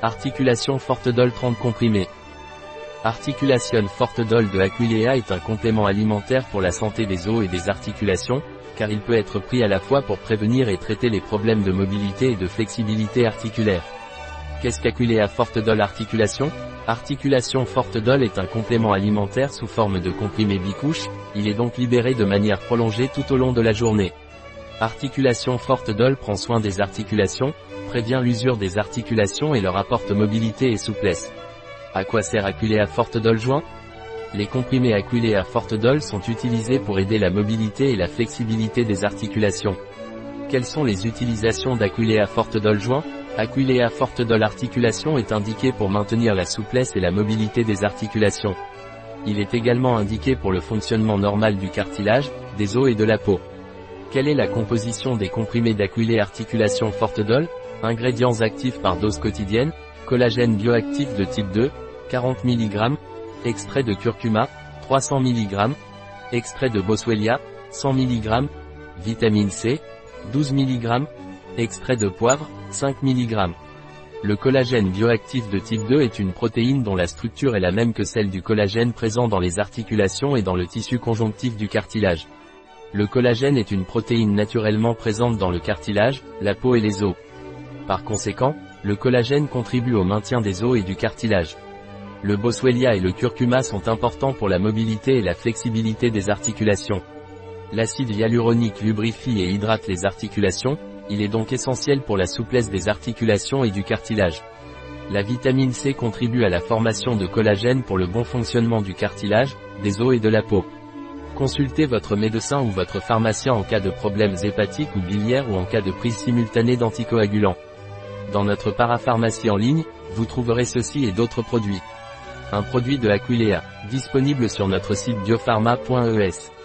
Articulation Fortedol 30 comprimés. Articulation Fortedol de Aquilea est un complément alimentaire pour la santé des os et des articulations, car il peut être pris à la fois pour prévenir et traiter les problèmes de mobilité et de flexibilité articulaire. Qu'est-ce qu'Aquilea Fortedol Articulation? Articulation Fortedol est un complément alimentaire sous forme de comprimé bicouche, il est donc libéré de manière prolongée tout au long de la journée. Articulation Fortedol prend soin des articulations, prévient l'usure des articulations et leur apporte mobilité et souplesse. À quoi sert Aquilea Fortedol joint? Les comprimés Aquilea Fortedol sont utilisés pour aider la mobilité et la flexibilité des articulations. Quelles sont les utilisations d'Aquilea Fortedol joint? Aquilea Fortedol articulation est indiqué pour maintenir la souplesse et la mobilité des articulations. Il est également indiqué pour le fonctionnement normal du cartilage, des os et de la peau. Quelle est la composition des comprimés d'Aquilea articulation Fortedol Ingrédients actifs par dose quotidienne, collagène bioactif de type 2, 40 mg, extrait de curcuma, 300 mg, extrait de boswellia, 100 mg, vitamine C, 12 mg, extrait de poivre, 5 mg. Le collagène bioactif de type 2 est une protéine dont la structure est la même que celle du collagène présent dans les articulations et dans le tissu conjonctif du cartilage. Le collagène est une protéine naturellement présente dans le cartilage, la peau et les os. Par conséquent, le collagène contribue au maintien des os et du cartilage. Le boswellia et le curcuma sont importants pour la mobilité et la flexibilité des articulations. L'acide hyaluronique lubrifie et hydrate les articulations, il est donc essentiel pour la souplesse des articulations et du cartilage. La vitamine C contribue à la formation de collagène pour le bon fonctionnement du cartilage, des os et de la peau. Consultez votre médecin ou votre pharmacien en cas de problèmes hépatiques ou biliaires ou en cas de prise simultanée d'anticoagulants. Dans notre parapharmacie en ligne, vous trouverez ceci et d'autres produits. Un produit de Aquilea, disponible sur notre site biopharma.es.